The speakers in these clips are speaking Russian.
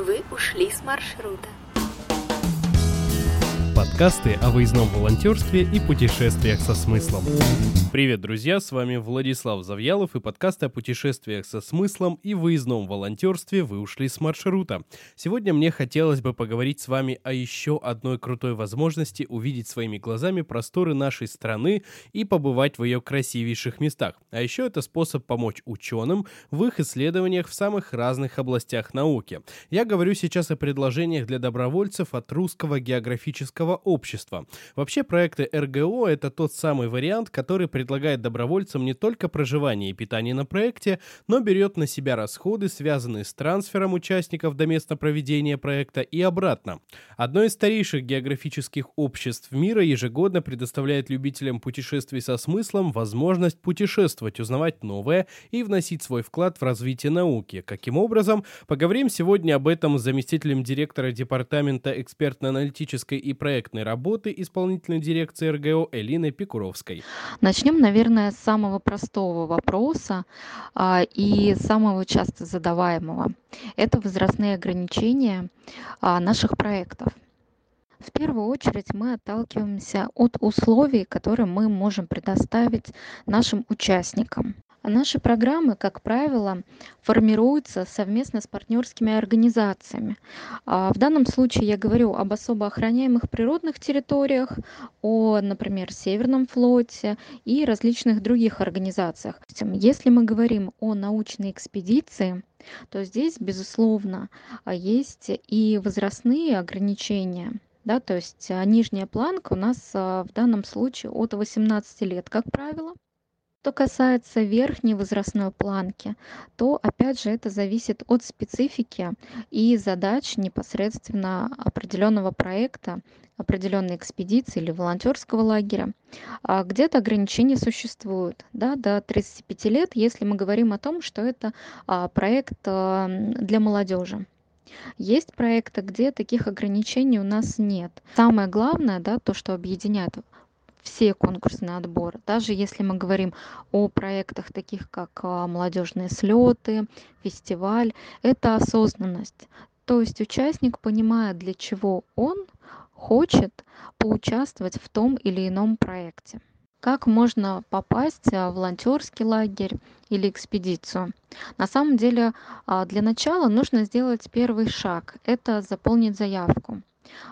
Вы ушли с маршрута. Подкасты о выездном волонтерстве и путешествиях со смыслом. Привет, друзья, с вами Владислав Завьялов и подкасты о путешествиях со смыслом и выездном волонтерстве «Вы ушли с маршрута». Сегодня мне хотелось бы поговорить с вами о еще одной крутой возможности увидеть своими глазами просторы нашей страны и побывать в ее красивейших местах. А еще это способ помочь ученым в их исследованиях в самых разных областях науки. Я говорю сейчас о предложениях для добровольцев от Русского географического общества. Вообще проекты РГО – это тот самый вариант, который предлагает добровольцам не только проживание и питание на проекте, но берет на себя расходы, связанные с трансфером участников до места проведения проекта и обратно. Одно из старейших географических обществ мира ежегодно предоставляет любителям путешествий со смыслом возможность путешествовать, узнавать новое и вносить свой вклад в развитие науки. Каким образом? Поговорим сегодня об этом с заместителем директора Департамента экспертно-аналитической и проектной работы исполнительной дирекции РГО Элиной Пикуровской. Начнем, наверное, с самого простого вопроса а, и самого часто задаваемого. Это возрастные ограничения а, наших проектов. В первую очередь мы отталкиваемся от условий, которые мы можем предоставить нашим участникам. Наши программы, как правило, формируются совместно с партнерскими организациями. А, в данном случае я говорю об особо охраняемых природных территориях, о, например, Северном флоте и различных других организациях. Если мы говорим о научной экспедиции, то здесь, безусловно, есть и возрастные ограничения. Да, то есть а, нижняя планка у нас а, в данном случае от 18 лет, как правило. Что касается верхней возрастной планки, то опять же это зависит от специфики и задач непосредственно определенного проекта, определенной экспедиции или волонтерского лагеря. А где-то ограничения существуют да, до 35 лет, если мы говорим о том, что это а, проект а, для молодежи. Есть проекты, где таких ограничений у нас нет. Самое главное, да, то, что объединяет все конкурсные отборы. Даже если мы говорим о проектах таких, как а, молодежные слеты, фестиваль, это осознанность. То есть участник понимает, для чего он хочет поучаствовать в том или ином проекте. Как можно попасть а, в волонтерский лагерь или экспедицию? На самом деле, а, для начала нужно сделать первый шаг. Это заполнить заявку.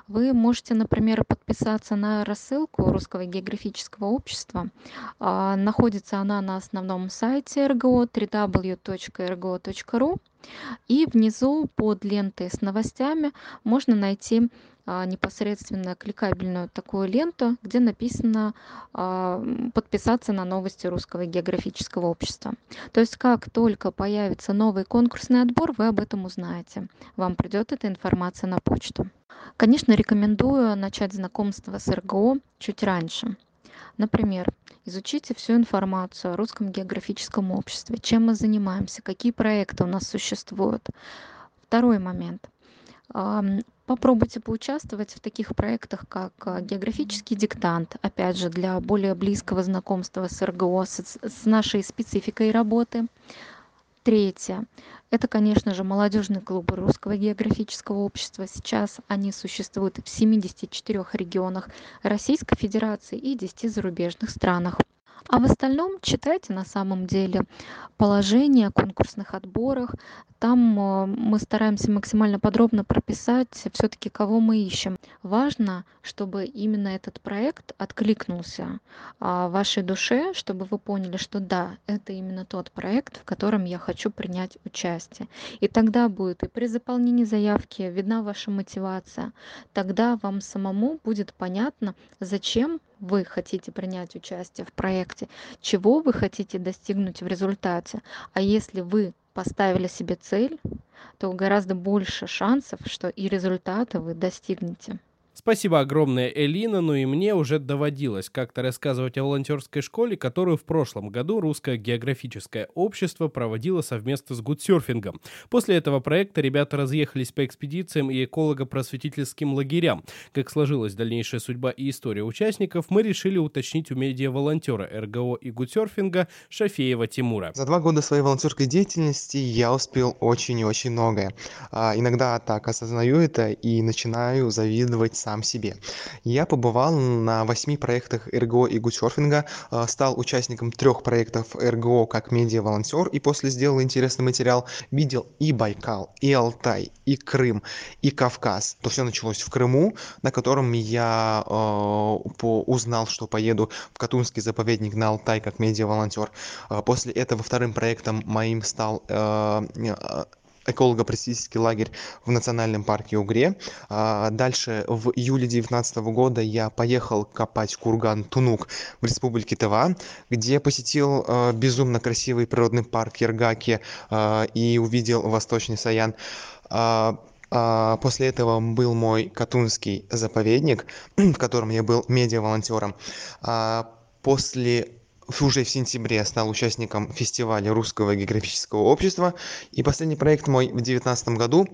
Вы можете, например, подписаться на рассылку Русского географического общества. А, находится она на основном сайте РГО www.rgo.ru. И внизу под лентой с новостями можно найти непосредственно кликабельную такую ленту, где написано а, подписаться на новости Русского географического общества. То есть как только появится новый конкурсный отбор, вы об этом узнаете. Вам придет эта информация на почту. Конечно, рекомендую начать знакомство с РГО чуть раньше. Например, изучите всю информацию о Русском географическом обществе, чем мы занимаемся, какие проекты у нас существуют. Второй момент попробуйте поучаствовать в таких проектах, как а, географический диктант, опять же, для более близкого знакомства с РГО, с, с нашей спецификой работы. Третье. Это, конечно же, молодежные клубы Русского географического общества. Сейчас они существуют в 74 регионах Российской Федерации и 10 зарубежных странах. А в остальном читайте на самом деле положение о конкурсных отборах. Там э, мы стараемся максимально подробно прописать все-таки, кого мы ищем. Важно, чтобы именно этот проект откликнулся а, вашей душе, чтобы вы поняли, что да, это именно тот проект, в котором я хочу принять участие. И тогда будет и при заполнении заявки видна ваша мотивация. Тогда вам самому будет понятно, зачем вы хотите принять участие в проекте, чего вы хотите достигнуть в результате. А если вы поставили себе цель, то гораздо больше шансов, что и результаты вы достигнете. Спасибо огромное, Элина, ну и мне уже доводилось как-то рассказывать о волонтерской школе, которую в прошлом году Русское географическое общество проводило совместно с гудсерфингом. После этого проекта ребята разъехались по экспедициям и эколого-просветительским лагерям. Как сложилась дальнейшая судьба и история участников, мы решили уточнить у медиа-волонтера РГО и гудсерфинга Шафеева Тимура. За два года своей волонтерской деятельности я успел очень и очень многое. А, иногда так осознаю это и начинаю завидовать сам себе. Я побывал на восьми проектах РГО и гудсерфинга, а, стал участником трех проектов РГО как медиа-волонтер и после сделал интересный материал. Видел и Байкал, и Алтай, и Крым, и Кавказ. То все началось в Крыму, на котором я э, узнал, что поеду в Катунский заповедник на Алтай как медиа-волонтер. После этого вторым проектом моим стал э, эколого-просветительский лагерь в национальном парке Угре. А, дальше в июле 2019 года я поехал копать курган Тунук в республике Тыва, где посетил а, безумно красивый природный парк Ергаки а, и увидел Восточный Саян. После этого был мой Катунский заповедник, в котором я был медиа-волонтером. После уже в сентябре стал участником фестиваля русского географического общества. И последний проект мой в девятнадцатом году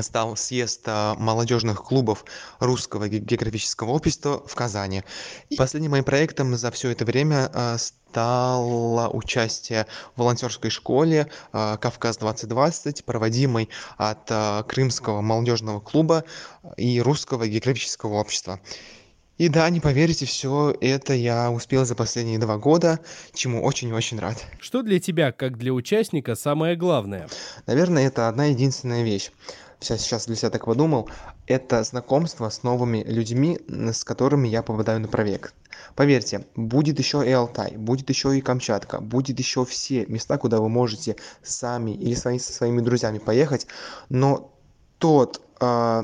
стал съезд а, молодежных клубов русского географического общества в казани. И последним моим проектом за все это время а, стало участие в волонтерской школе кавказ двадцать двадцать проводимой от крымского молодежного клуба и русского географического общества и да, не поверите, все это я успел за последние два года, чему очень-очень рад. Что для тебя, как для участника, самое главное? Наверное, это одна единственная вещь. Сейчас, сейчас для себя так подумал. Это знакомство с новыми людьми, с которыми я попадаю на проект. Поверьте, будет еще и Алтай, будет еще и Камчатка, будет еще все места, куда вы можете сами или свои, со своими друзьями поехать, но тот э,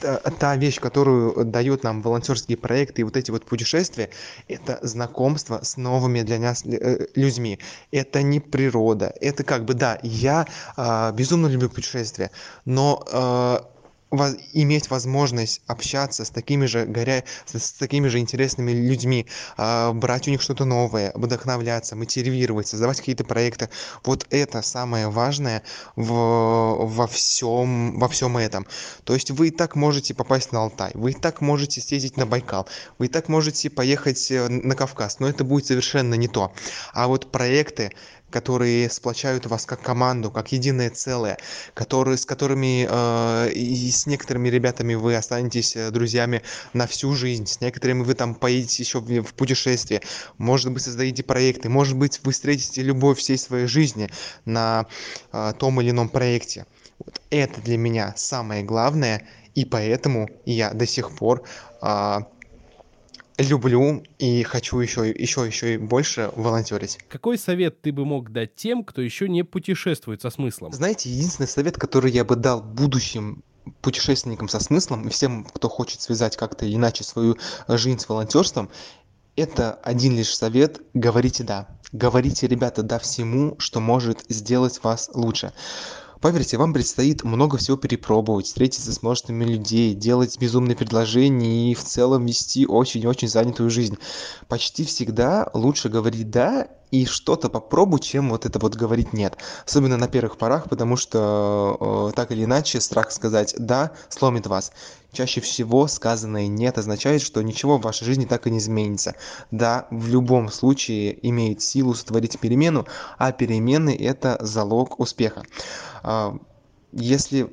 та вещь, которую дают нам волонтерские проекты и вот эти вот путешествия, это знакомство с новыми для нас э, людьми. Это не природа. Это как бы, да, я э, безумно люблю путешествия, но э, иметь возможность общаться с такими же горя с такими же интересными людьми а, брать у них что-то новое вдохновляться мотивировать создавать какие-то проекты. Вот это самое важное в во всем во всем этом. То есть вы и так можете попасть на алтай вы и так можете съездить на байкал вы и так можете поехать э, на кавказ но это будет совершенно не то. А вот проекты которые сплочают вас как команду, как единое целое, которые, с которыми э, и с некоторыми ребятами вы останетесь э, друзьями на всю жизнь, с некоторыми вы там поедете еще в, в путешествие, может быть, создадите проекты, может быть, вы встретите любовь всей своей жизни на э, том или ином проекте. Вот это для меня самое главное, и поэтому я до сих пор э, люблю и хочу еще, еще, еще и больше волонтерить. Какой совет ты бы мог дать тем, кто еще не путешествует со смыслом? Знаете, единственный совет, который я бы дал будущим путешественникам со смыслом и всем, кто хочет связать как-то иначе свою жизнь с волонтерством, это один лишь совет – говорите «да». Говорите, ребята, «да» всему, что может сделать вас лучше. Поверьте, вам предстоит много всего перепробовать, встретиться с множеством людей, делать безумные предложения и в целом вести очень-очень занятую жизнь. Почти всегда лучше говорить «да» и что-то попробовать, чем вот это вот говорить «нет». Особенно на первых порах, потому что э, так или иначе страх сказать «да» сломит вас. Чаще всего сказанное «нет» означает, что ничего в вашей жизни так и не изменится. Да, в любом случае имеет силу сотворить перемену, а перемены – это залог успеха. А, если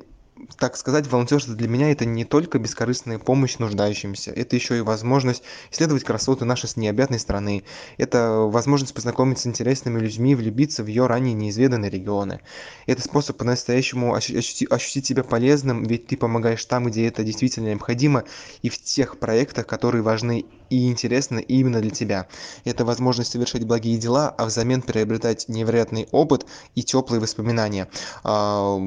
так сказать, волонтерство для меня это не только бескорыстная помощь нуждающимся, это еще и возможность исследовать красоты нашей необъятной страны, это возможность познакомиться с интересными людьми, влюбиться в ее ранее неизведанные регионы. Это способ по-настоящему ощутить, ощутить себя полезным, ведь ты помогаешь там, где это действительно необходимо, и в тех проектах, которые важны и интересны именно для тебя. Это возможность совершать благие дела, а взамен приобретать невероятный опыт и теплые воспоминания. А,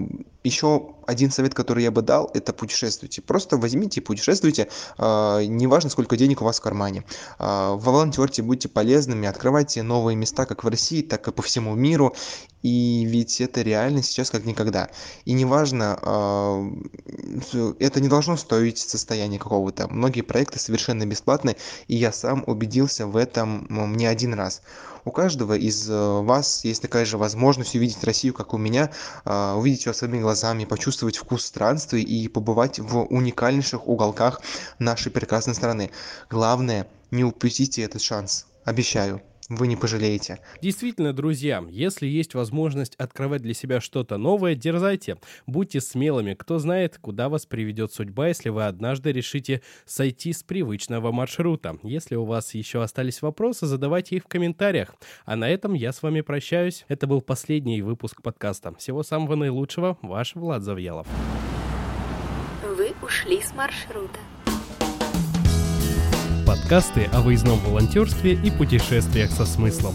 еще один совет, который я бы дал, это путешествуйте. Просто возьмите и путешествуйте, а, неважно, сколько денег у вас в кармане. А, волонтерьте, будьте полезными, открывайте новые места как в России, так и по всему миру. И ведь это реально сейчас как никогда. И неважно, это не должно стоить состояние какого-то. Многие проекты совершенно бесплатны, и я сам убедился в этом не один раз. У каждого из э, вас есть такая же возможность увидеть Россию, как у меня, а, увидеть ее своими глазами, почувствовать вкус странствий и побывать в уникальнейших уголках нашей прекрасной страны. Главное, не упустите этот шанс. Обещаю вы не пожалеете. Действительно, друзья, если есть возможность открывать для себя что-то новое, дерзайте. Будьте смелыми. Кто знает, куда вас приведет судьба, если вы однажды решите сойти с привычного маршрута. Если у вас еще остались вопросы, задавайте их в комментариях. А на этом я с вами прощаюсь. Это был последний выпуск подкаста. Всего самого наилучшего. Ваш Влад Завьялов. Вы ушли с маршрута подкасты о выездном волонтерстве и путешествиях со смыслом.